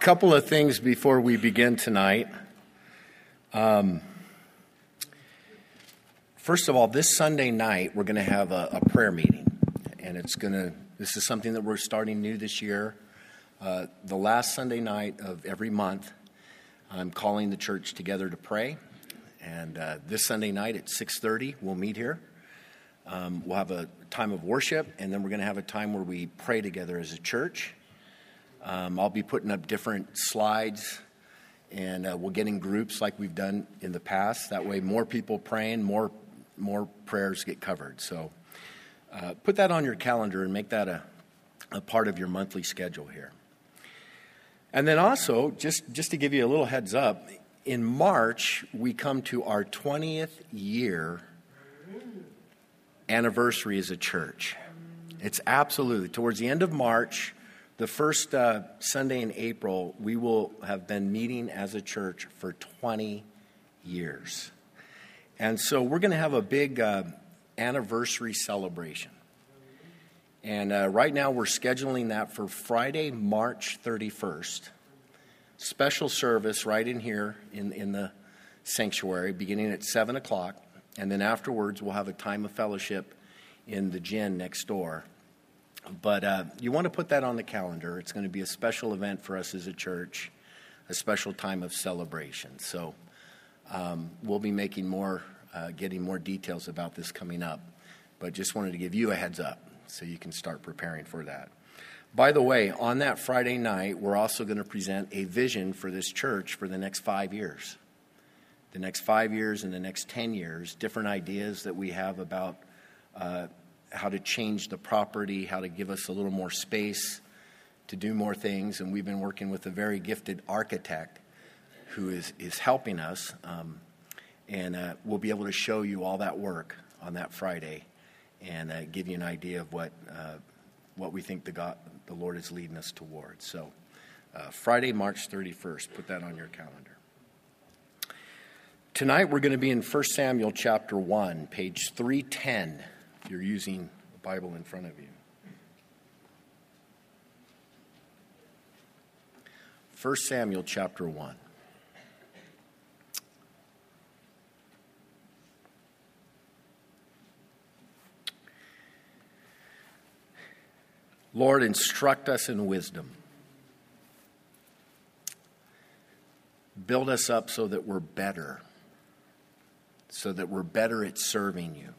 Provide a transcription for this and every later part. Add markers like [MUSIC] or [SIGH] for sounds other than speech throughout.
couple of things before we begin tonight. Um, first of all, this Sunday night we're going to have a, a, prayer meeting, and it's going to. This is something that we're starting new this year. Uh, the last Sunday night of every month, I'm calling the church together to pray, and uh, this Sunday night at 6:30 we'll meet here. Um, we'll have a time of worship, and then we're going to have a time where we pray together as a church. Um, I'll be putting up different slides, and uh, we'll get in groups like we've done in the past. That way, more people praying, more more prayers get covered. So, uh, put that on your calendar and make that a, a part of your monthly schedule here. And then also, just just to give you a little heads up, in March we come to our 20th year anniversary as a church. It's absolutely towards the end of March the first uh, Sunday in April, we will have been meeting as a church for 20 years. And so we're going to have a big uh, anniversary celebration. And uh, right now we're scheduling that for Friday, March 31st. Special service right in here in, in the sanctuary, beginning at 7 o'clock. And then afterwards, we'll have a time of fellowship in the gym next door. But uh, you want to put that on the calendar. It's going to be a special event for us as a church, a special time of celebration. So um, we'll be making more, uh, getting more details about this coming up. But just wanted to give you a heads up so you can start preparing for that. By the way, on that Friday night, we're also going to present a vision for this church for the next five years. The next five years and the next 10 years, different ideas that we have about uh, how to change the property, how to give us a little more space to do more things. And we've been working with a very gifted architect who is, is helping us. Um, and uh, we'll be able to show you all that work on that Friday and uh, give you an idea of what, uh, what we think the, God, the Lord is leading us towards. So, uh, Friday, March 31st, put that on your calendar. Tonight we're going to be in 1 Samuel chapter 1, page 310 you're using a Bible in front of you. 1 Samuel chapter 1. Lord, instruct us in wisdom. Build us up so that we're better, so that we're better at serving you.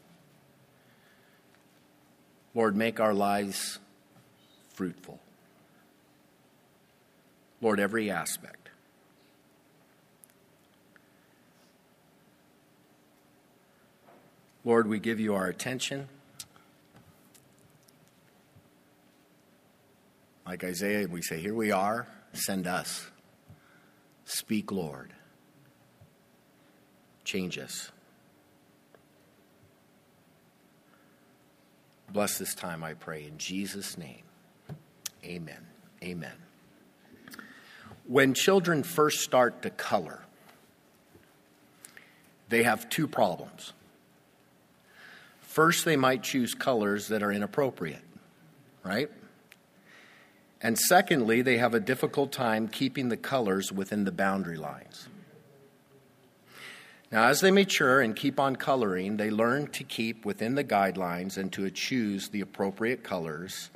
Lord, make our lives fruitful. Lord, every aspect. Lord, we give you our attention. Like Isaiah, we say, Here we are, send us. Speak, Lord. Change us. Bless this time, I pray, in Jesus' name. Amen. Amen. When children first start to color, they have two problems. First, they might choose colors that are inappropriate, right? And secondly, they have a difficult time keeping the colors within the boundary lines. Now, as they mature and keep on coloring, they learn to keep within the guidelines and to choose the appropriate colors,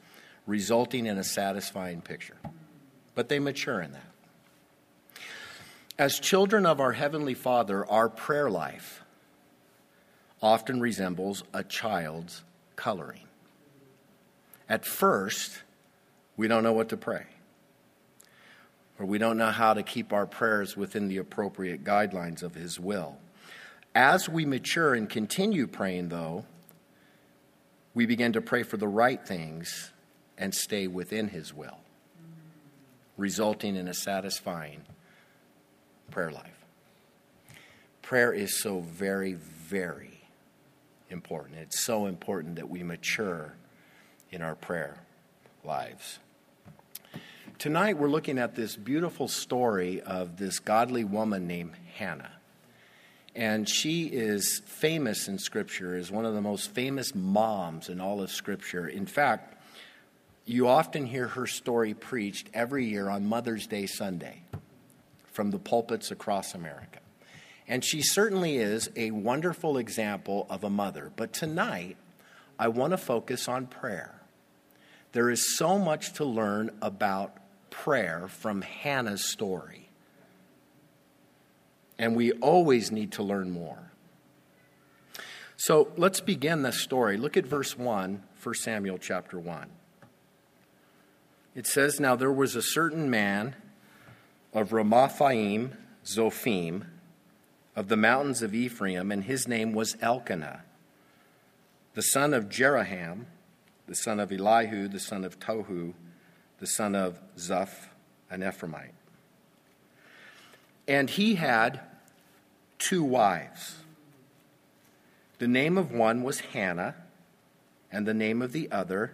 resulting in a satisfying picture. But they mature in that. As children of our Heavenly Father, our prayer life often resembles a child's coloring. At first, we don't know what to pray, or we don't know how to keep our prayers within the appropriate guidelines of His will. As we mature and continue praying, though, we begin to pray for the right things and stay within His will, resulting in a satisfying prayer life. Prayer is so very, very important. It's so important that we mature in our prayer lives. Tonight, we're looking at this beautiful story of this godly woman named Hannah. And she is famous in Scripture as one of the most famous moms in all of Scripture. In fact, you often hear her story preached every year on Mother's Day Sunday from the pulpits across America. And she certainly is a wonderful example of a mother. But tonight, I want to focus on prayer. There is so much to learn about prayer from Hannah's story. And we always need to learn more. So let's begin this story. Look at verse 1, 1 Samuel chapter 1. It says, Now there was a certain man of Ramathaim, Zophim, of the mountains of Ephraim, and his name was Elkanah, the son of Jeroham, the son of Elihu, the son of Tohu, the son of Zuph, an Ephraimite. And he had two wives. The name of one was Hannah, and the name of the other,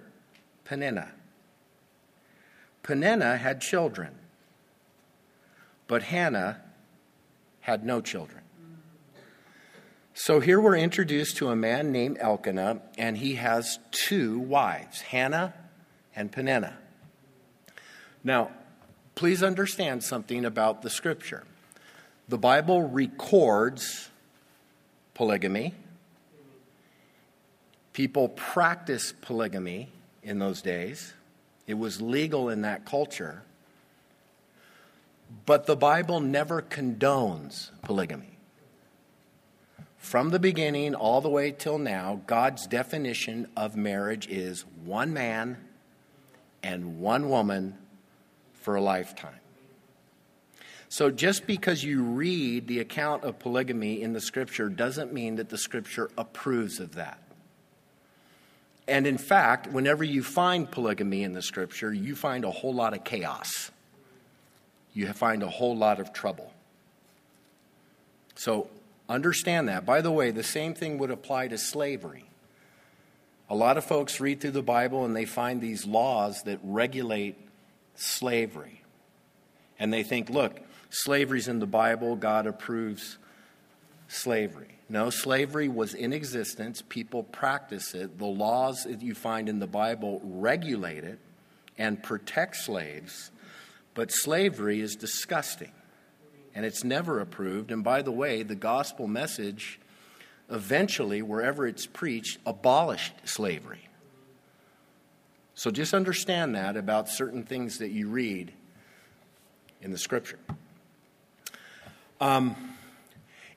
Peninnah. Peninnah had children, but Hannah had no children. So here we're introduced to a man named Elkanah, and he has two wives, Hannah and Peninnah. Now, please understand something about the scripture. The Bible records polygamy. People practiced polygamy in those days. It was legal in that culture. But the Bible never condones polygamy. From the beginning all the way till now, God's definition of marriage is one man and one woman for a lifetime. So just because you read the account of polygamy in the scripture doesn't mean that the scripture approves of that. And in fact, whenever you find polygamy in the scripture, you find a whole lot of chaos. You find a whole lot of trouble. So understand that. By the way, the same thing would apply to slavery. A lot of folks read through the Bible and they find these laws that regulate slavery. And they think, look, slavery's in the Bible, God approves slavery. No, slavery was in existence. People practice it. The laws that you find in the Bible regulate it and protect slaves. But slavery is disgusting and it's never approved. And by the way, the gospel message eventually, wherever it's preached, abolished slavery. So just understand that about certain things that you read in the scripture. Um,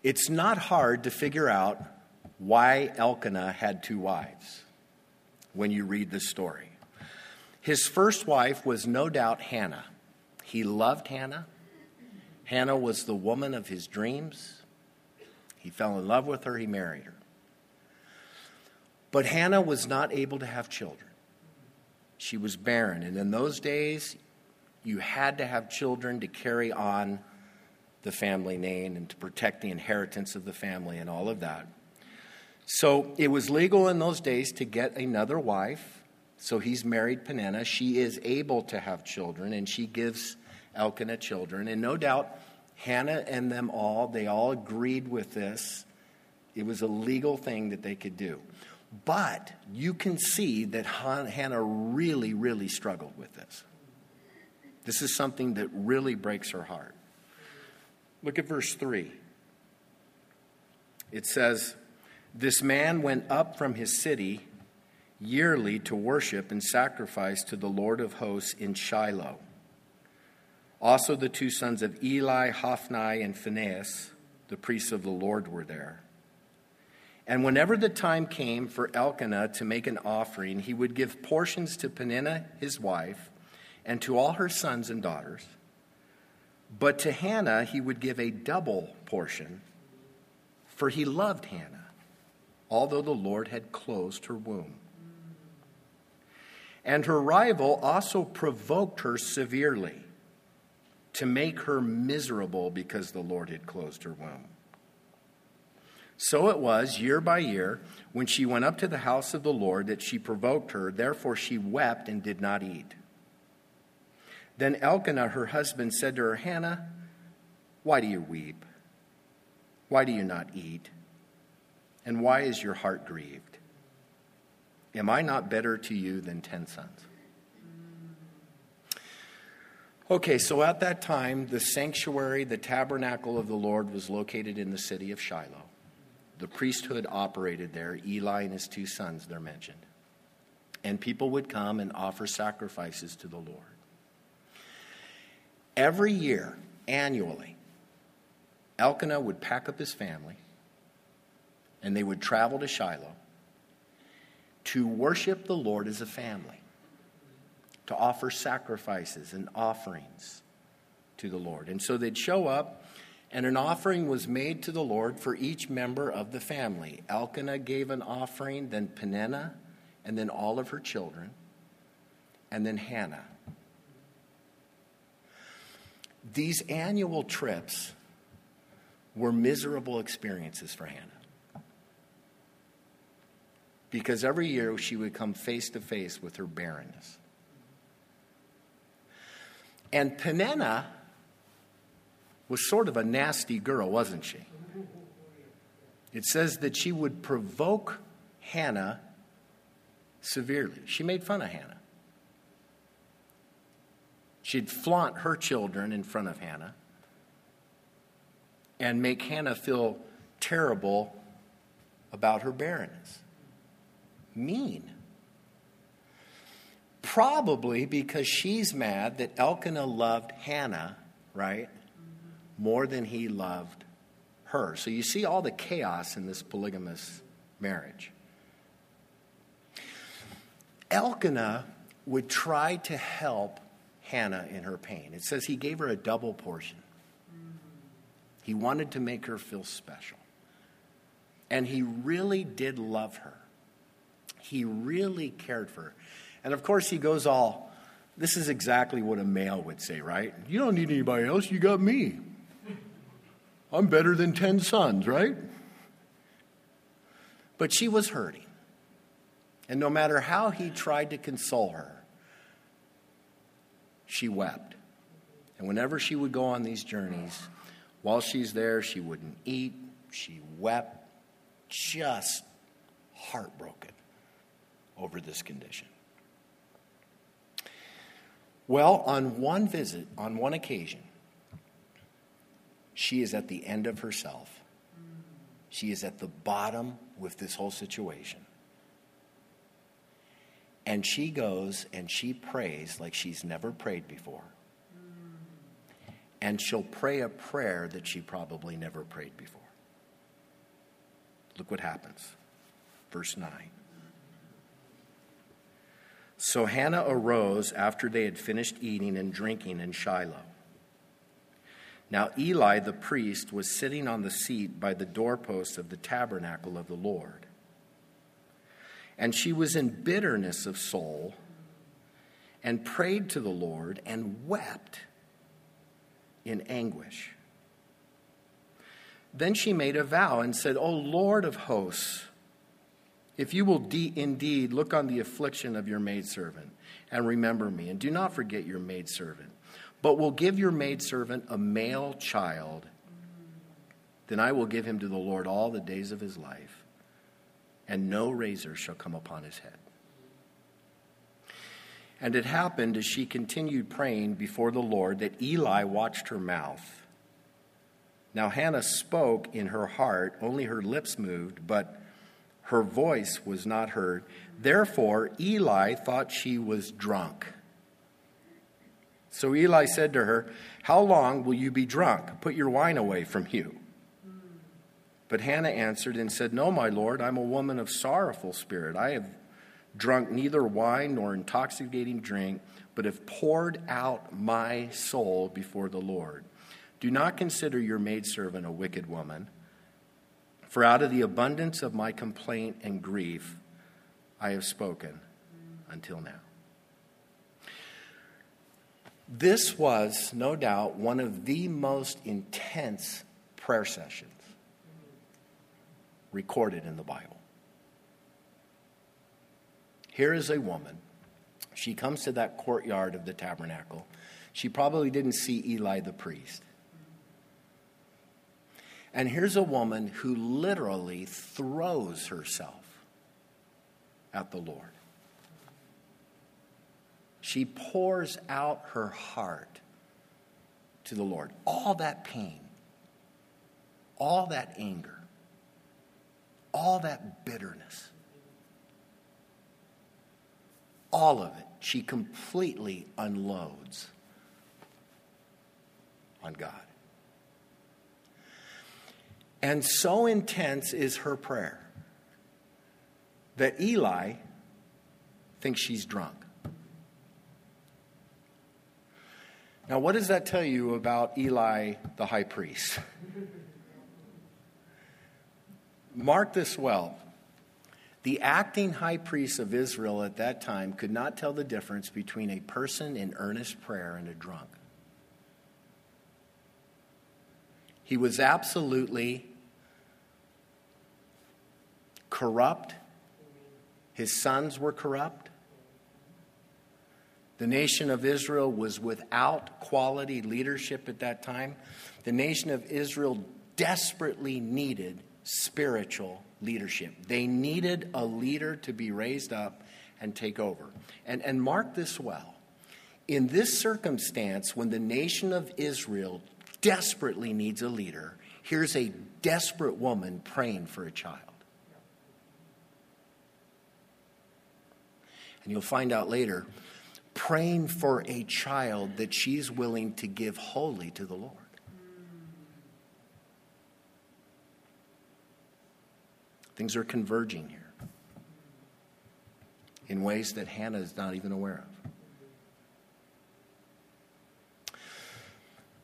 it's not hard to figure out why Elkanah had two wives when you read the story. His first wife was no doubt Hannah. He loved Hannah. Hannah was the woman of his dreams. He fell in love with her, he married her. But Hannah was not able to have children. She was barren. And in those days, you had to have children to carry on the family name and to protect the inheritance of the family and all of that. So it was legal in those days to get another wife. So he's married Peninnah. She is able to have children, and she gives Elkanah children. And no doubt, Hannah and them all, they all agreed with this. It was a legal thing that they could do. But you can see that Hannah really, really struggled with this. This is something that really breaks her heart. Look at verse 3. It says, This man went up from his city yearly to worship and sacrifice to the Lord of hosts in Shiloh. Also, the two sons of Eli, Hophni, and Phinehas, the priests of the Lord, were there. And whenever the time came for Elkanah to make an offering, he would give portions to Peninnah, his wife, and to all her sons and daughters but to Hannah, he would give a double portion, for he loved Hannah, although the Lord had closed her womb. And her rival also provoked her severely to make her miserable because the Lord had closed her womb. So it was, year by year, when she went up to the house of the Lord, that she provoked her. Therefore she wept and did not eat. Then Elkanah, her husband, said to her, Hannah, why do you weep? Why do you not eat? And why is your heart grieved? Am I not better to you than ten sons? Okay, so at that time, the sanctuary, the tabernacle of the Lord, was located in the city of Shiloh. The priesthood operated there. Eli and his two sons, they're mentioned. And people would come and offer sacrifices to the Lord. Every year, annually, Elkanah would pack up his family and they would travel to Shiloh to worship the Lord as a family, to offer sacrifices and offerings to the Lord. And so they'd show up, and an offering was made to the Lord for each member of the family. Elkanah gave an offering, then Peninnah, and then all of her children, and then Hannah. These annual trips were miserable experiences for Hannah because every year she would come face to face with her barrenness. And Peninnah was sort of a nasty girl, wasn't she? It says that she would provoke Hannah severely. She made fun of Hannah. She'd flaunt her children in front of Hannah and make Hannah feel terrible about her barrenness mean? Probably because she's mad that Elkanah loved Hannah, right? More than he loved her. So you see all the chaos in this polygamous marriage. Elkanah would try to help Hannah in her pain. It says he gave her a double portion. He wanted to make her feel special. And he really did love her. He really cared for her. And of course, he goes all, this is exactly what a male would say, right? You don't need anybody else, you got me. I'm better than 10 sons, right? But she was hurting. And no matter how he tried to console her, she wept. And whenever she would go on these journeys, while she's there, she wouldn't eat. She wept, just heartbroken over this condition. Well, on one visit, on one occasion, she is at the end of herself. She is at the bottom with this whole situation. And she goes and she prays like she's never prayed before. And she'll pray a prayer that she probably never prayed before. Look what happens. Verse 9. So Hannah arose after they had finished eating and drinking in Shiloh. Now Eli the priest was sitting on the seat by the doorpost of the tabernacle of the Lord. And she was in bitterness of soul and prayed to the Lord and wept in anguish. Then she made a vow and said, O Lord of hosts, if you will de- indeed look on the affliction of your maidservant and remember me, and do not forget your maidservant, but will give your maidservant a male child, then I will give him to the Lord all the days of his life, and no razor shall come upon his head. And it happened as she continued praying before the Lord that Eli watched her mouth. Now Hannah spoke in her heart, only her lips moved, but her voice was not heard. Therefore, Eli thought she was drunk. So Eli said to her, How long will you be drunk? Put your wine away from you. But Hannah answered and said, No, my lord, I'm a woman of sorrowful spirit. I have drunk neither wine nor intoxicating drink, but have poured out my soul before the Lord. Do not consider your maidservant a wicked woman. For out of the abundance of my complaint and grief, I have spoken until now. This was, no doubt, one of the most intense prayer sessions recorded in the Bible. Here is a woman. She comes to that courtyard of the tabernacle. She probably didn't see Eli the priest. And here's a woman who literally throws herself at the Lord. She pours out her heart to the Lord. All that pain, all that anger, all that bitterness, all of it, she completely unloads on God. And so intense is her prayer that Eli thinks she's drunk. Now, what does that tell you about Eli the high priest? [LAUGHS] Mark this well. The acting high priest of Israel at that time could not tell the difference between a person in earnest prayer and a drunk. He was absolutely corrupt. His sons were corrupt. The nation of Israel was without quality leadership at that time. The nation of Israel desperately needed spiritual leadership. They needed a leader to be raised up and take over. And, and mark this well. In this circumstance, when the nation of Israel desperately needs a leader, here's a desperate woman praying for a child. And you'll find out later, praying for a child that she's willing to give wholly to the Lord. Things are converging here in ways that Hannah is not even aware of.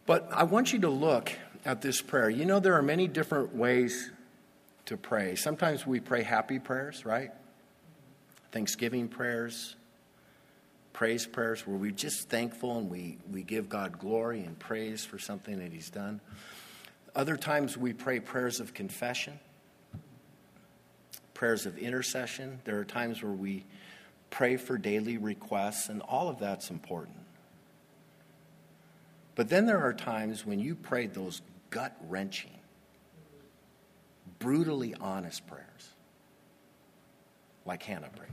But I want you to look at this prayer. You know, there are many different ways to pray. Sometimes we pray happy prayers, right? Thanksgiving prayers, praise prayers where we're just thankful and we, we give God glory and praise for something that He's done. Other times we pray prayers of confession prayers of intercession. There are times where we pray for daily requests, and all of that's important. But then there are times when you pray those gut wrenching, brutally honest prayers, like Hannah prayed.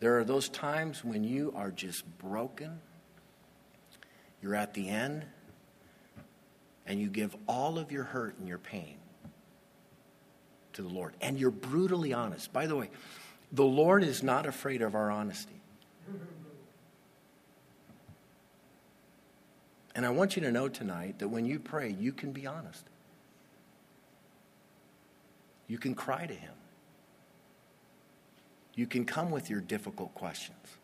There are those times when you are just broken, you're at the end, and you give all of your hurt and your pain to the Lord. And you're brutally honest. By the way, the Lord is not afraid of our honesty. And I want you to know tonight that when you pray, you can be honest. You can cry to Him. You can come with your difficult questions.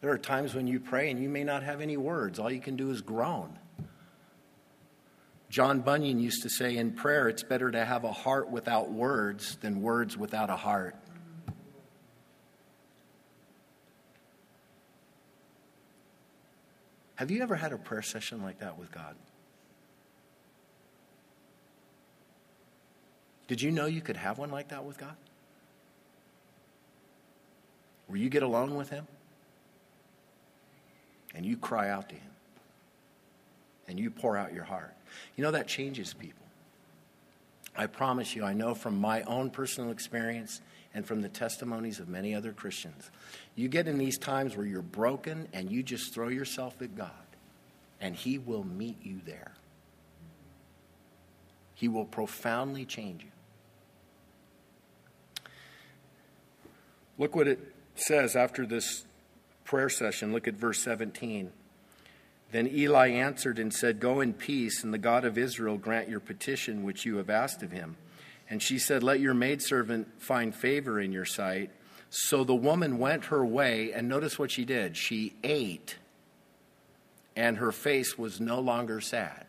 There are times when you pray and you may not have any words. All you can do is groan. John Bunyan used to say in prayer, it's better to have a heart without words than words without a heart. Have you ever had a prayer session like that with God? Did you know you could have one like that with God? Where you get alone with Him and you cry out to Him and you pour out your heart. You know, that changes people. I promise you, I know from my own personal experience and from the testimonies of many other Christians. You get in these times where you're broken and you just throw yourself at God, and He will meet you there. He will profoundly change you. Look what it says after this prayer session. Look at verse 17. Then Eli answered and said, Go in peace, and the God of Israel grant your petition which you have asked of him. And she said, Let your maidservant find favor in your sight. So the woman went her way, and notice what she did. She ate, and her face was no longer sad.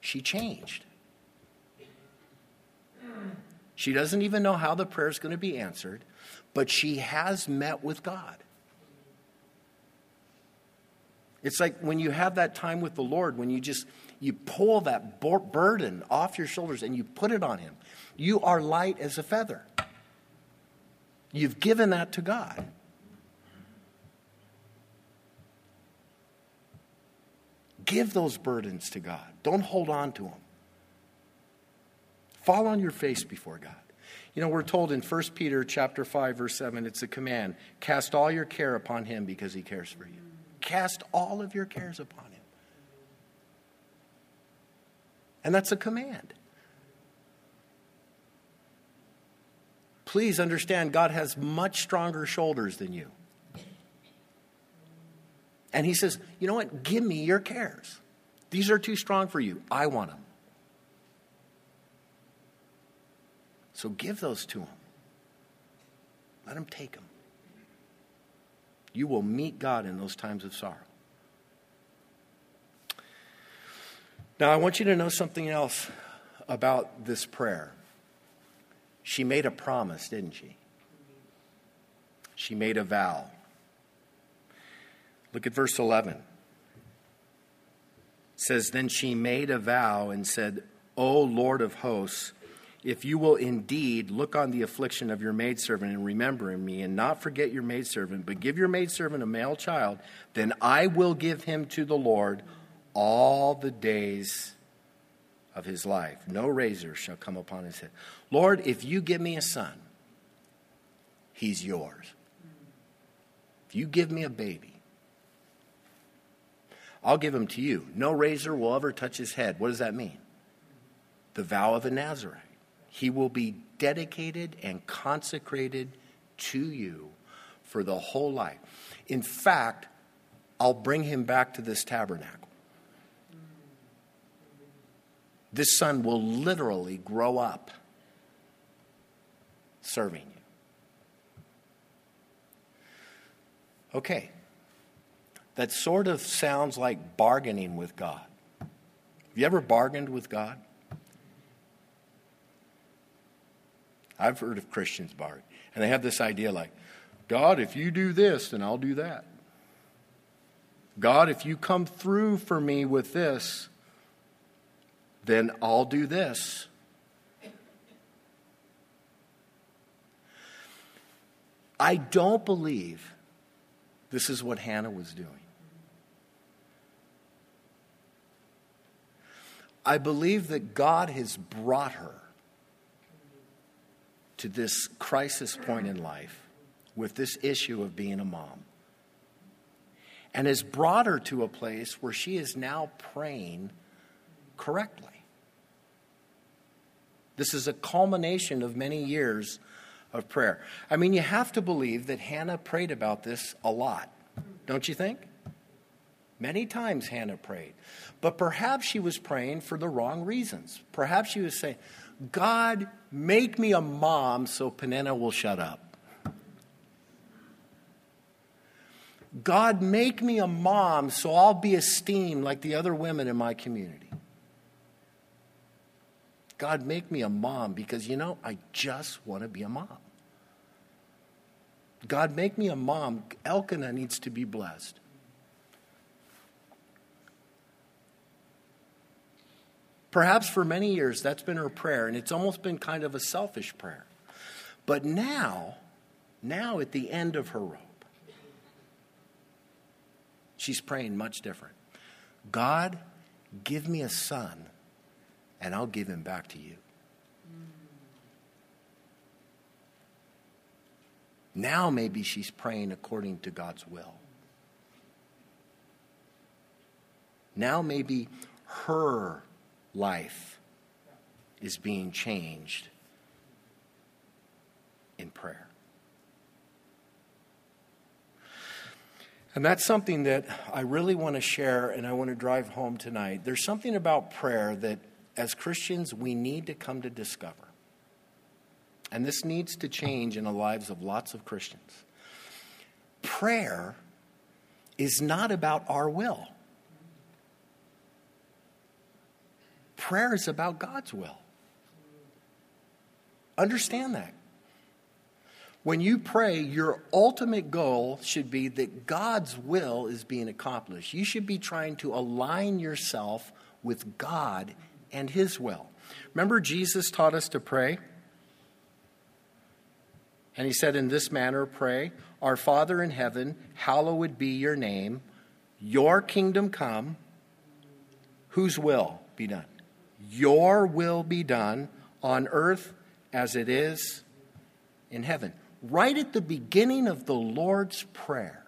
She changed. She doesn't even know how the prayer is going to be answered, but she has met with God. It's like when you have that time with the Lord, when you just you pull that burden off your shoulders and you put it on him. You are light as a feather. You've given that to God. Give those burdens to God. Don't hold on to them. Fall on your face before God. You know, we're told in 1 Peter chapter 5 verse 7 it's a command, cast all your care upon him because he cares for you. Cast all of your cares upon him. And that's a command. Please understand God has much stronger shoulders than you. And he says, "You know what? Give me your cares. These are too strong for you. I want them." So give those to him. Let him take them. You will meet God in those times of sorrow. Now, I want you to know something else about this prayer. She made a promise, didn't she? She made a vow. Look at verse 11. It says, Then she made a vow and said, O Lord of hosts, if you will indeed look on the affliction of your maidservant and remember me, and not forget your maidservant, but give your maidservant a male child, then I will give him to the Lord all the days of his life. No razor shall come upon his head. Lord, if you give me a son, he's yours. If you give me a baby, I'll give him to you. No razor will ever touch his head. What does that mean? The vow of a Nazarite. He will be dedicated and consecrated to you for the whole life. In fact, I'll bring him back to this tabernacle. This son will literally grow up serving you. Okay, that sort of sounds like bargaining with God. Have you ever bargained with God? I've heard of Christians bargain. And they have this idea like, God, if you do this, then I'll do that. God, if you come through for me with this, then I'll do this. I don't believe this is what Hannah was doing. I believe that God has brought her to this crisis point in life with this issue of being a mom and has brought her to a place where she is now praying correctly. This is a culmination of many years of prayer. I mean, you have to believe that Hannah prayed about this a lot, don't you think? Many times Hannah prayed. But perhaps she was praying for the wrong reasons. Perhaps she was saying, God, make me a mom so Peninnah will shut up. God, make me a mom so I'll be esteemed like the other women in my community. God, make me a mom because, you know, I just want to be a mom. God, make me a mom. Elkanah needs to be blessed. Perhaps for many years that's been her prayer, and it's almost been kind of a selfish prayer. But now, now at the end of her rope, she's praying much different. God, give me a son, and I'll give him back to you. Now, maybe she's praying according to God's will. Now, maybe her life is being changed in prayer. And that's something that I really want to share and I want to drive home tonight. There's something about prayer that, as Christians, we need to come to discover. And this needs to change in the lives of lots of Christians. Prayer is not about our will. Prayer is about God's will. Understand that. When you pray, your ultimate goal should be that God's will is being accomplished. You should be trying to align yourself with God and His will. Remember, Jesus taught us to pray? And He said, In this manner, pray, Our Father in heaven, hallowed be your name, your kingdom come, whose will be done? Your will be done on earth as it is in heaven. Right at the beginning of the Lord's Prayer,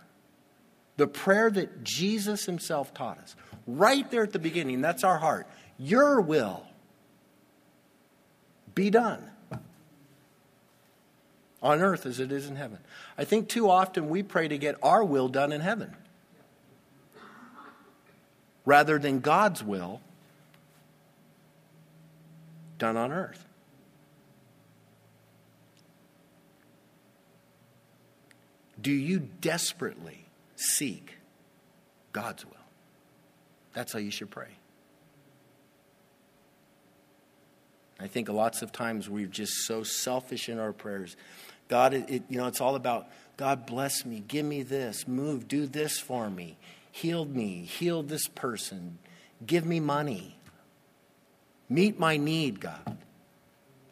the prayer that Jesus himself taught us, right there at the beginning, that's our heart. Your will be done on earth as it is in heaven. I think too often we pray to get our will done in heaven rather than God's will done on earth. Do you desperately seek God's will? That's how you should pray. I think lots of times we're just so selfish in our prayers. God, it, it, you know, it's all about God bless me, give me this, move, do this for me, heal me, heal this person, give me money, meet my need, God,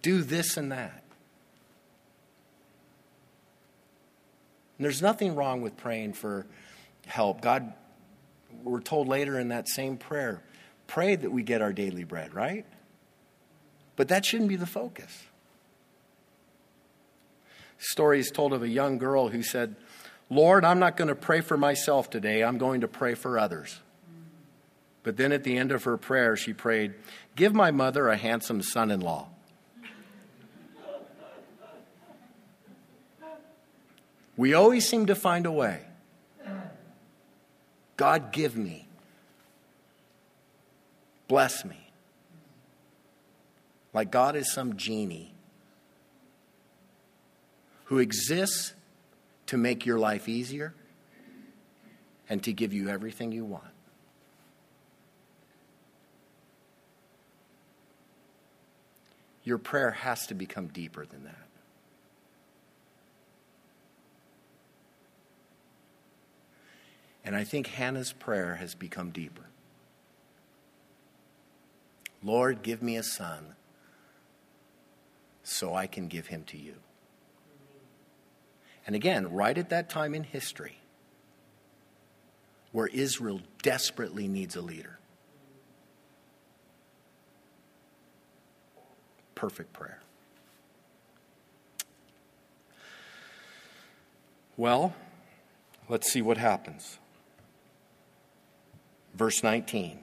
do this and that. And there's nothing wrong with praying for help. God, we're told later in that same prayer, pray that we get our daily bread, right? But that shouldn't be the focus. Story is told of a young girl who said, Lord, I'm not going to pray for myself today, I'm going to pray for others. But then at the end of her prayer, she prayed, Give my mother a handsome son in law. We always seem to find a way. God, give me. Bless me. Like God is some genie who exists to make your life easier and to give you everything you want. Your prayer has to become deeper than that. And I think Hannah's prayer has become deeper. Lord, give me a son so I can give him to you. And again, right at that time in history where Israel desperately needs a leader. Perfect prayer. Well, let's see what happens. Verse 19.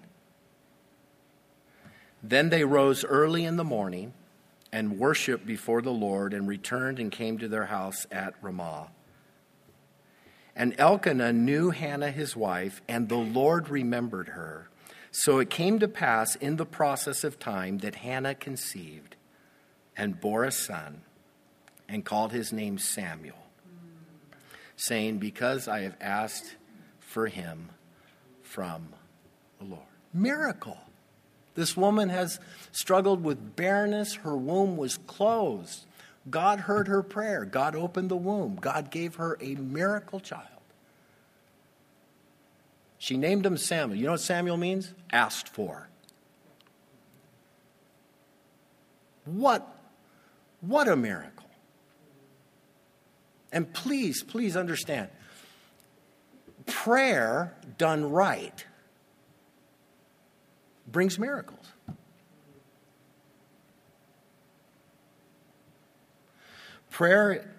Then they rose early in the morning and worshiped before the Lord and returned and came to their house at Ramah. And Elkanah knew Hannah his wife, and the Lord remembered her. So it came to pass in the process of time that Hannah conceived and bore a son and called his name Samuel, saying, Because I have asked for him from the Lord. Miracle. This woman has struggled with barrenness. Her womb was closed. God heard her prayer. God opened the womb. God gave her a miracle child. She named him Samuel. You know what Samuel means? Asked for. What, what a miracle. And please, please understand prayer done right brings miracles. Prayer,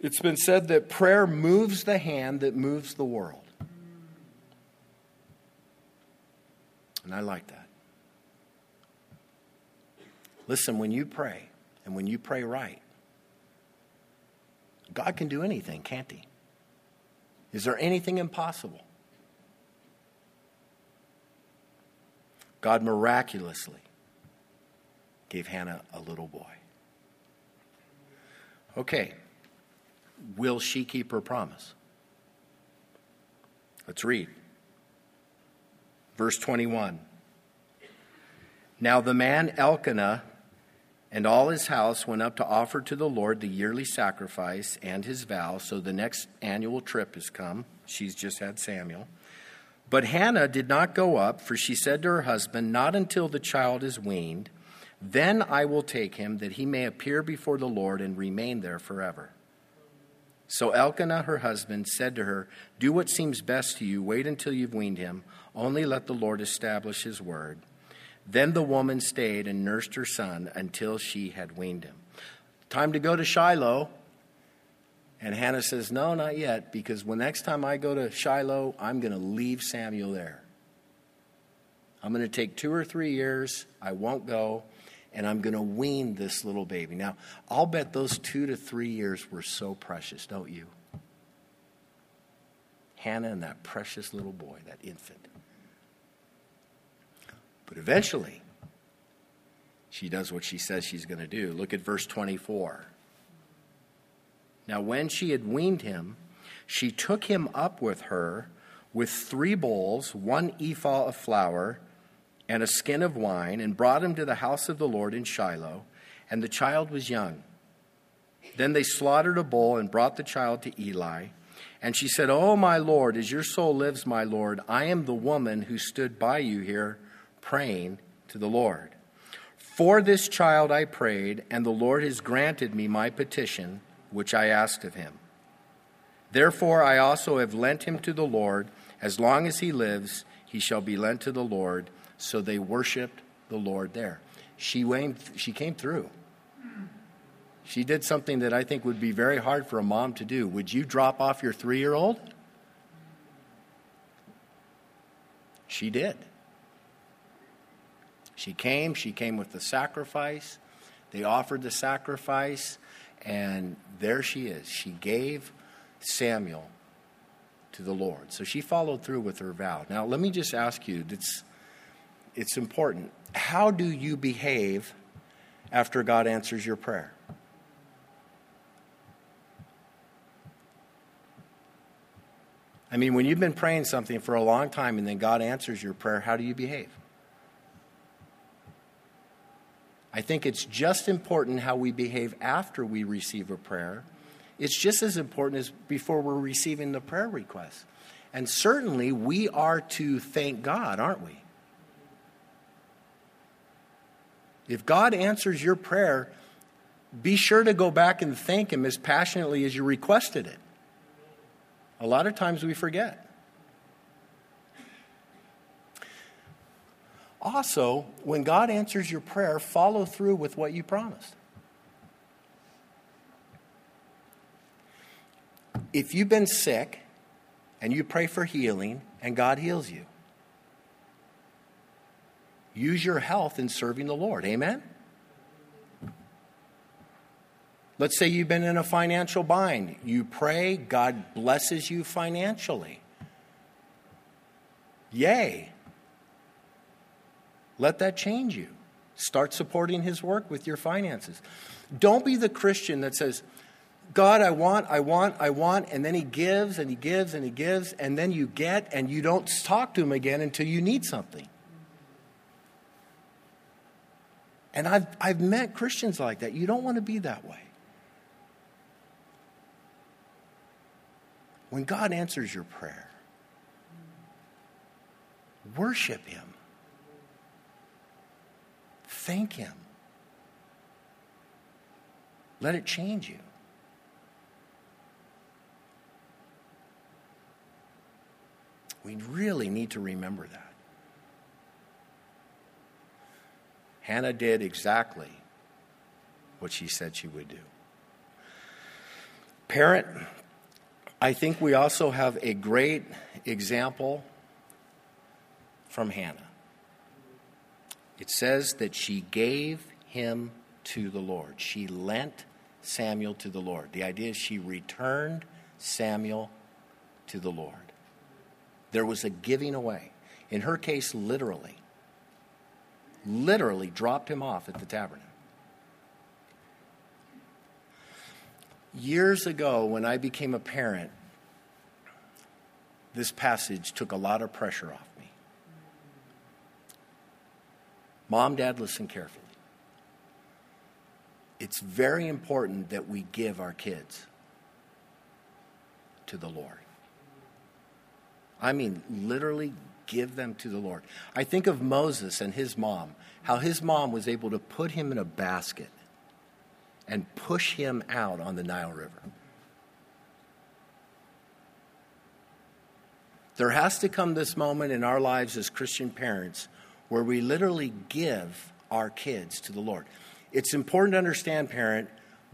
it's been said that prayer moves the hand that moves the world. And I like that. Listen, when you pray, and when you pray right, God can do anything, can't He? Is there anything impossible? God miraculously gave Hannah a little boy. Okay, will she keep her promise? Let's read. Verse 21. Now the man Elkanah and all his house went up to offer to the Lord the yearly sacrifice and his vow. So the next annual trip has come. She's just had Samuel. But Hannah did not go up, for she said to her husband, Not until the child is weaned, then I will take him, that he may appear before the Lord and remain there forever. So Elkanah, her husband, said to her, Do what seems best to you, wait until you've weaned him, only let the Lord establish his word. Then the woman stayed and nursed her son until she had weaned him. Time to go to Shiloh. And Hannah says, No, not yet, because when next time I go to Shiloh, I'm going to leave Samuel there. I'm going to take two or three years. I won't go, and I'm going to wean this little baby. Now, I'll bet those two to three years were so precious, don't you? Hannah and that precious little boy, that infant. But eventually, she does what she says she's going to do. Look at verse 24. Now, when she had weaned him, she took him up with her with three bowls, one ephah of flour, and a skin of wine, and brought him to the house of the Lord in Shiloh, and the child was young. Then they slaughtered a bull and brought the child to Eli. And she said, Oh, my Lord, as your soul lives, my Lord, I am the woman who stood by you here praying to the Lord. For this child I prayed, and the Lord has granted me my petition, which I asked of him. Therefore I also have lent him to the Lord. As long as he lives, he shall be lent to the Lord. So they worshiped the Lord there. She, went, she came through. She did something that I think would be very hard for a mom to do. Would you drop off your three year old? She did. She came, she came with the sacrifice. They offered the sacrifice, and there she is. She gave Samuel to the Lord. So she followed through with her vow. Now, let me just ask you it's, it's important. How do you behave after God answers your prayer? I mean, when you've been praying something for a long time and then God answers your prayer, how do you behave? I think it's just important how we behave after we receive a prayer. It's just as important as before we're receiving the prayer request. And certainly we are to thank God, aren't we? If God answers your prayer, be sure to go back and thank Him as passionately as you requested it. A lot of times we forget. Also, when God answers your prayer, follow through with what you promised. If you've been sick and you pray for healing and God heals you, use your health in serving the Lord. Amen? Let's say you've been in a financial bind. You pray, God blesses you financially. Yay. Let that change you. Start supporting His work with your finances. Don't be the Christian that says, God, I want, I want, I want, and then He gives and He gives and He gives, and then you get and you don't talk to Him again until you need something. And I've, I've met Christians like that. You don't want to be that way. When God answers your prayer, worship Him. Thank Him. Let it change you. We really need to remember that. Hannah did exactly what she said she would do. Parent, I think we also have a great example from Hannah. It says that she gave him to the Lord. She lent Samuel to the Lord. The idea is she returned Samuel to the Lord. There was a giving away. In her case, literally. Literally dropped him off at the tabernacle. Years ago, when I became a parent, this passage took a lot of pressure off Mom, dad, listen carefully. It's very important that we give our kids to the Lord. I mean, literally give them to the Lord. I think of Moses and his mom, how his mom was able to put him in a basket and push him out on the Nile River. There has to come this moment in our lives as Christian parents where we literally give our kids to the Lord. It's important to understand, parent,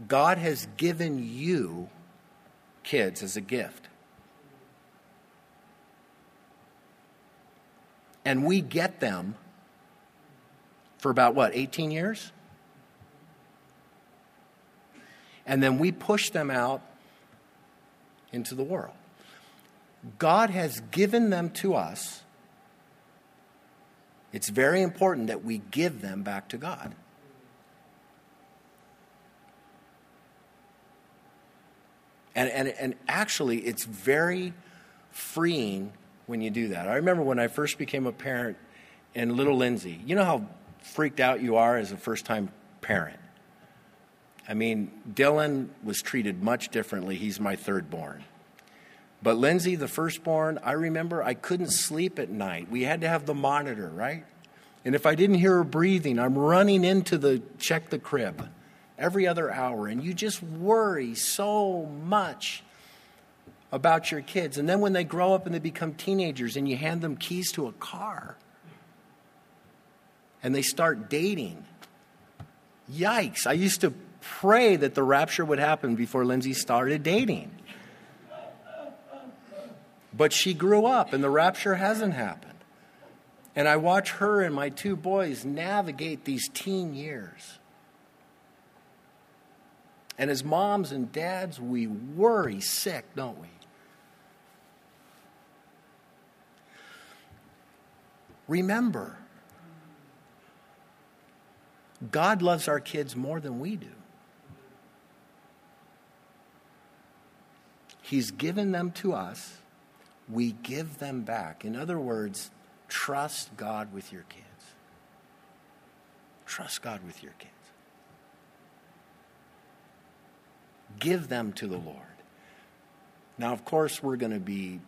God has given you kids as a gift. And we get them for about what, 18 years? And then we push them out into the world. God has given them to us. It's very important that we give them back to God. And, and, and actually, it's very freeing when you do that. I remember when I first became a parent and little Lindsay, you know how freaked out you are as a first time parent. I mean, Dylan was treated much differently. He's my third born. But Lindsay, the firstborn, I remember I couldn't sleep at night. We had to have the monitor, right? And if I didn't hear her breathing, I'm running into the check the crib every other hour. And you just worry so much about your kids. And then when they grow up and they become teenagers and you hand them keys to a car and they start dating, yikes. I used to pray that the rapture would happen before Lindsay started dating. But she grew up and the rapture hasn't happened. And I watch her and my two boys navigate these teen years. And as moms and dads, we worry sick, don't we? Remember, God loves our kids more than we do. He's given them to us we give them back. In other words, trust God with your kids. Trust God with your kids. Give them to the Lord. Now, of course, we're going to be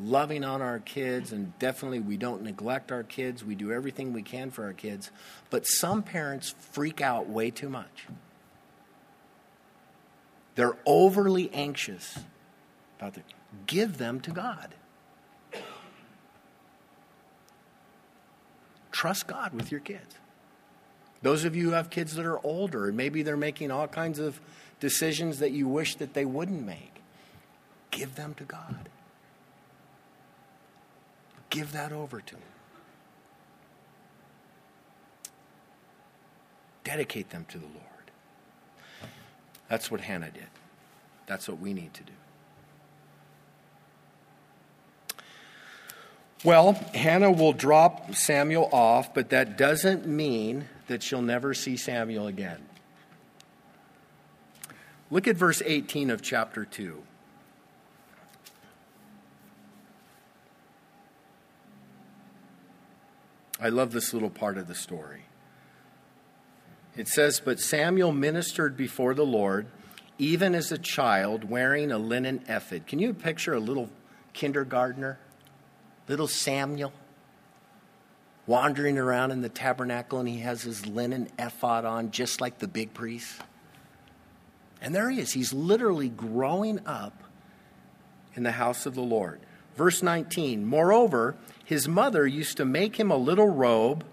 loving on our kids, and definitely we don't neglect our kids. We do everything we can for our kids. But some parents freak out way too much. They're overly anxious about give them to God. Trust God with your kids. Those of you who have kids that are older, and maybe they're making all kinds of decisions that you wish that they wouldn't make, give them to God. Give that over to Him. Dedicate them to the Lord. That's what Hannah did. That's what we need to do. Well, Hannah will drop Samuel off, but that doesn't mean that she'll never see Samuel again. Look at verse 18 of chapter 2. I love this little part of the story. It says, But Samuel ministered before the Lord, even as a child, wearing a linen ephod. Can you picture a little kindergartner? Little Samuel wandering around in the tabernacle and he has his linen ephod on, just like the big priest. And there he is. He's literally growing up in the house of the Lord. Verse 19 Moreover, his mother used to make him a little robe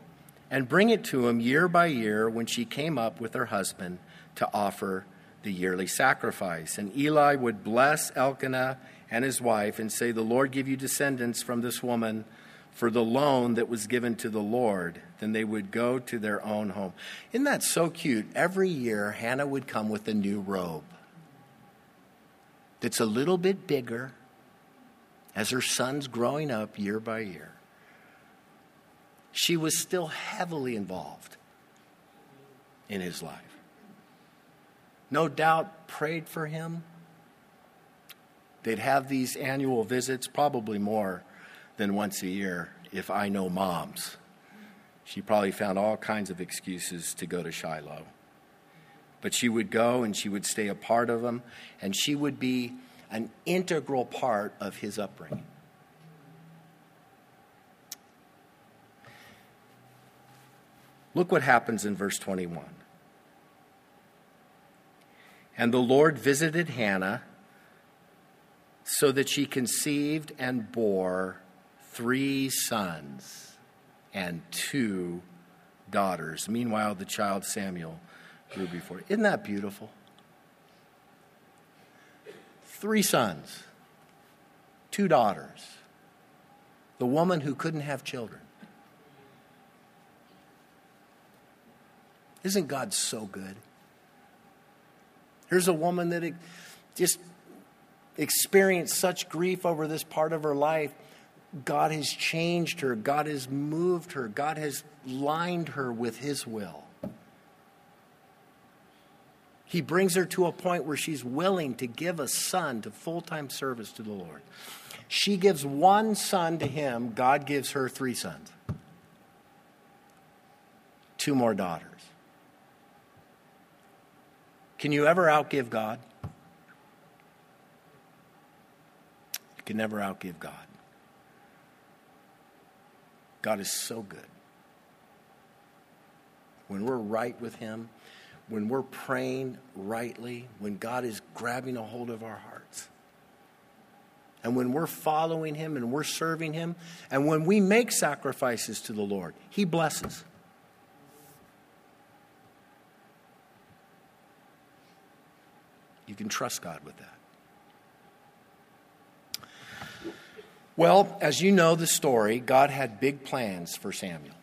and bring it to him year by year when she came up with her husband to offer the yearly sacrifice. And Eli would bless Elkanah and his wife and say, The Lord give you descendants from this woman for the loan that was given to the Lord, then they would go to their own home. Isn't that so cute? Every year, Hannah would come with a new robe that's a little bit bigger as her son's growing up year by year. She was still heavily involved in his life. No doubt prayed for him They'd have these annual visits, probably more than once a year, if I know moms. She probably found all kinds of excuses to go to Shiloh. But she would go and she would stay a part of them, and she would be an integral part of his upbringing. Look what happens in verse 21. And the Lord visited Hannah so that she conceived and bore three sons and two daughters. Meanwhile, the child Samuel grew before. Isn't that beautiful? Three sons, two daughters. The woman who couldn't have children. Isn't God so good? Here's a woman that just experienced such grief over this part of her life. God has changed her, God has moved her, God has lined her with His will. He brings her to a point where she's willing to give a son to full time service to the Lord. She gives one son to him, God gives her three sons, two more daughters. Can you ever outgive God? Can never outgive God. God is so good. When we're right with Him, when we're praying rightly, when God is grabbing a hold of our hearts, and when we're following Him and we're serving Him, and when we make sacrifices to the Lord, He blesses. You can trust God with that. Well, as you know the story, God had big plans for Samuel.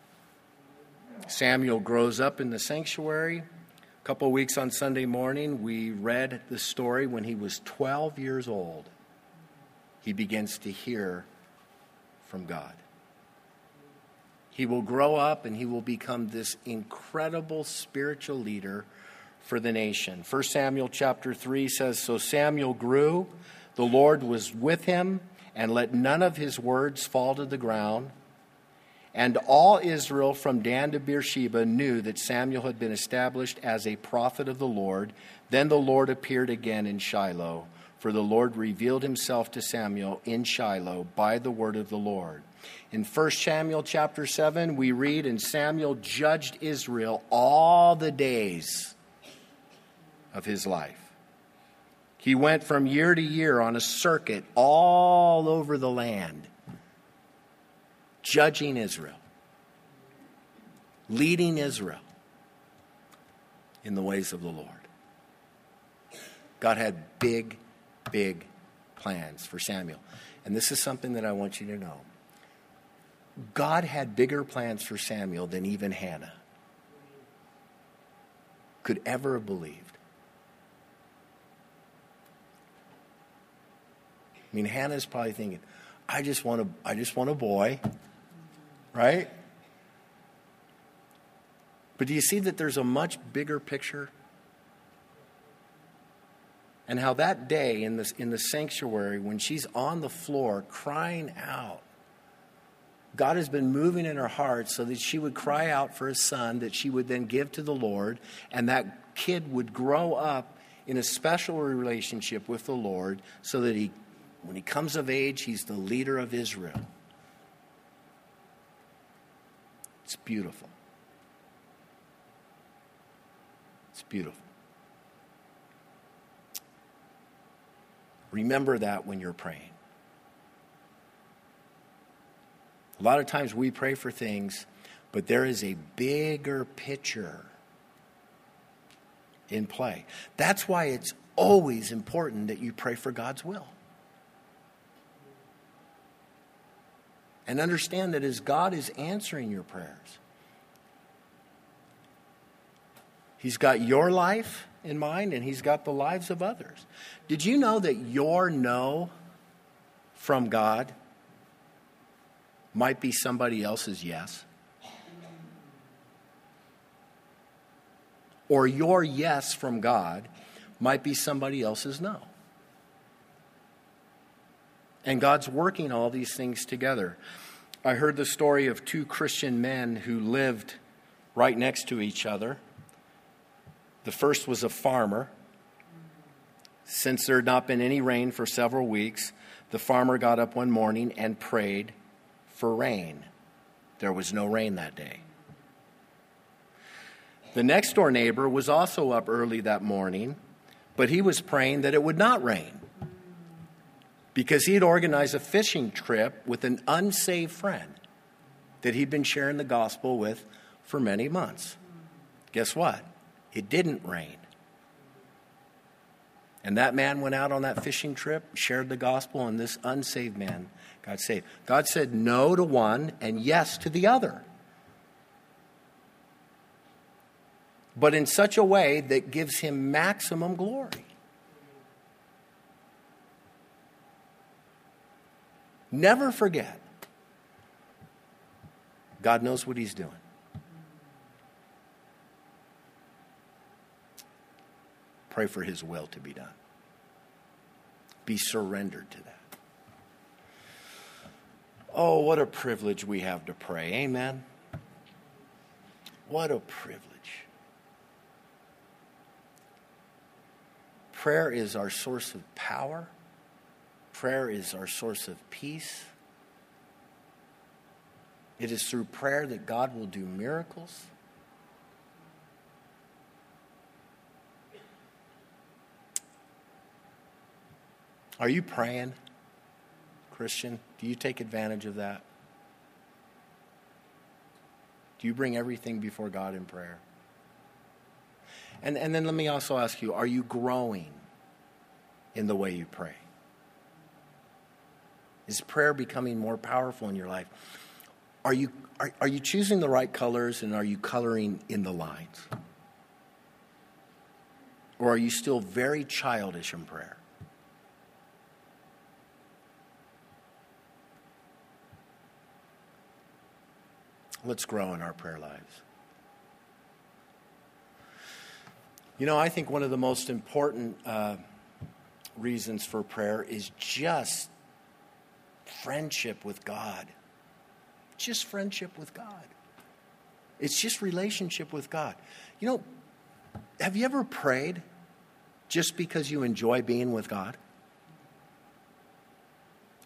Samuel grows up in the sanctuary. A couple weeks on Sunday morning, we read the story when he was 12 years old. He begins to hear from God. He will grow up and he will become this incredible spiritual leader for the nation. 1 Samuel chapter 3 says So Samuel grew, the Lord was with him, and let none of his words fall to the ground. And all Israel from Dan to Beersheba knew that Samuel had been established as a prophet of the Lord. Then the Lord appeared again in Shiloh, for the Lord revealed himself to Samuel in Shiloh by the word of the Lord. In 1 Samuel chapter 7, we read, And Samuel judged Israel all the days of his life. He went from year to year on a circuit all over the land, judging Israel, leading Israel in the ways of the Lord. God had big, big plans for Samuel. And this is something that I want you to know. God had bigger plans for Samuel than even Hannah could ever have believed. I mean, Hannah's probably thinking, I just want a, I just want a boy, right? But do you see that there's a much bigger picture? And how that day in, this, in the sanctuary, when she's on the floor crying out, God has been moving in her heart so that she would cry out for a son that she would then give to the Lord, and that kid would grow up in a special relationship with the Lord so that he when he comes of age, he's the leader of Israel. It's beautiful. It's beautiful. Remember that when you're praying. A lot of times we pray for things, but there is a bigger picture in play. That's why it's always important that you pray for God's will. And understand that as God is answering your prayers, He's got your life in mind and He's got the lives of others. Did you know that your no from God might be somebody else's yes? Or your yes from God might be somebody else's no. And God's working all these things together. I heard the story of two Christian men who lived right next to each other. The first was a farmer. Since there had not been any rain for several weeks, the farmer got up one morning and prayed for rain. There was no rain that day. The next door neighbor was also up early that morning, but he was praying that it would not rain because he had organized a fishing trip with an unsaved friend. that he'd been sharing the gospel with for many months. Guess what? It didn't rain. And that man went out on that fishing trip, shared the gospel, and this unsaved man got saved. God said no to one and yes to the other. But in such a way that gives him maximum glory. Never forget. God knows what he's doing. Pray for his will to be done. Be surrendered to that. Oh, what a privilege we have to pray. Amen. What a privilege. Prayer is our source of power. Prayer is our source of peace. It is through prayer that God will do miracles. Are you praying, Christian? Do you take advantage of that? Do you bring everything before God in prayer? And, and then let me also ask you are you growing in the way you pray? Is prayer becoming more powerful in your life? Are you, are, are you choosing the right colors and are you coloring in the lines? Or are you still very childish in prayer? Let's grow in our prayer lives. You know, I think one of the most important uh, reasons for prayer is just friendship with God. Just friendship with God. It's just relationship with God. You know, have you ever prayed just because you enjoy being with God?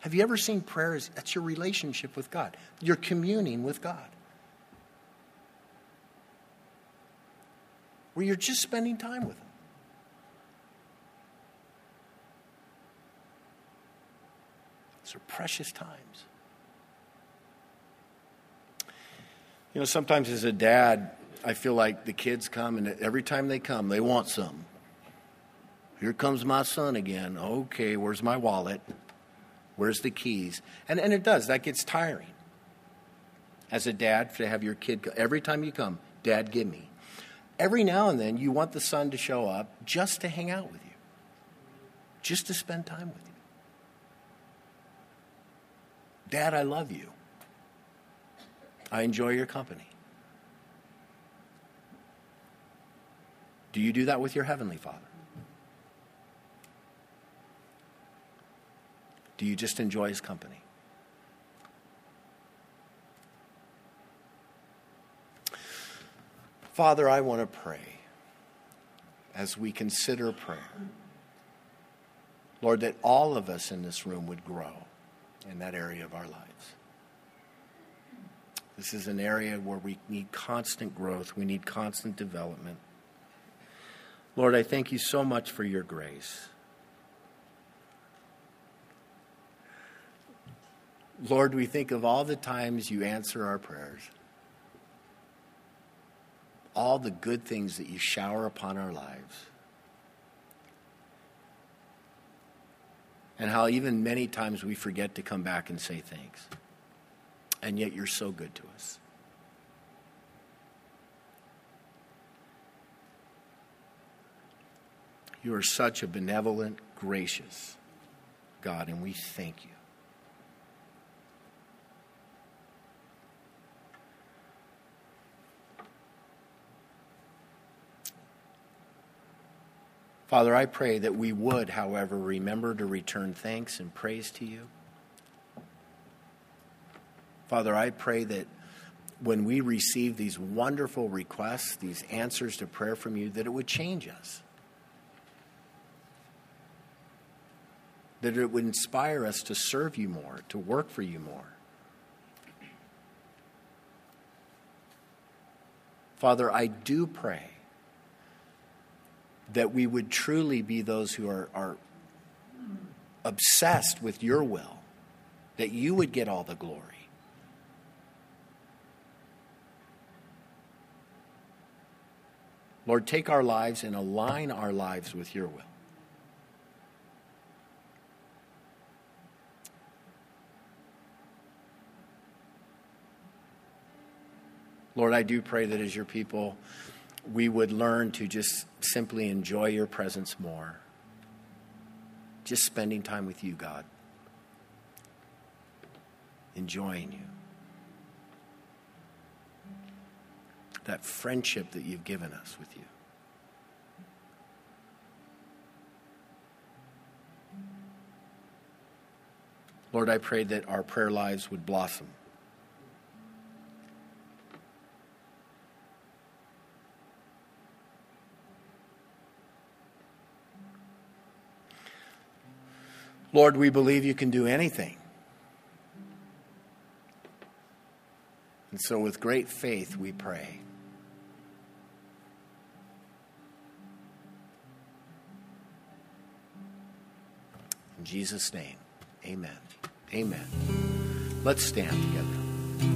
Have you ever seen prayer as that's your relationship with God? You're communing with God. where you're just spending time with Him. These are precious times. You know, sometimes as a dad, I feel like the kids come, and every time they come, they want some. Here comes my son again. Okay, where's my wallet? Where's the keys? And, and it does. That gets tiring. As a dad, to have your kid, every time you come, Dad, give me every now and then you want the son to show up just to hang out with you, just to spend time with you. Dad, I love you. I enjoy your company. Do you do that with your Heavenly Father? Do you just enjoy His company? Father, I want to pray as we consider prayer. Lord, that all of us in this room would grow in that area of our lives. This is an area where we need constant growth, we need constant development. Lord, I thank you so much for your grace. Lord, we think of all the times you answer our prayers all the good things that you shower upon our lives. And how even many times we forget to come back and say thanks. And yet you're so good to us. You are such a benevolent, gracious God, and we thank you. Father, I pray that we would, however, remember to return thanks and praise to you. Father, I pray that when we receive these wonderful requests, these answers to prayer from you, that it would change us. That it would inspire us to serve you more, to work for you more. Father, I do pray that we would truly be those who are, are obsessed with your will, that you would get all the glory. Lord, take our lives and align our lives with your will. Lord, I do pray that as your people, we would learn to just simply enjoy your presence more. Just spending time with you, God. Enjoying you. That friendship that you've given us with you. Lord, I pray that our prayer lives would blossom. Lord, we believe you can do anything. And so, with great faith, we pray. In Jesus' name, amen. Amen. Let's stand together.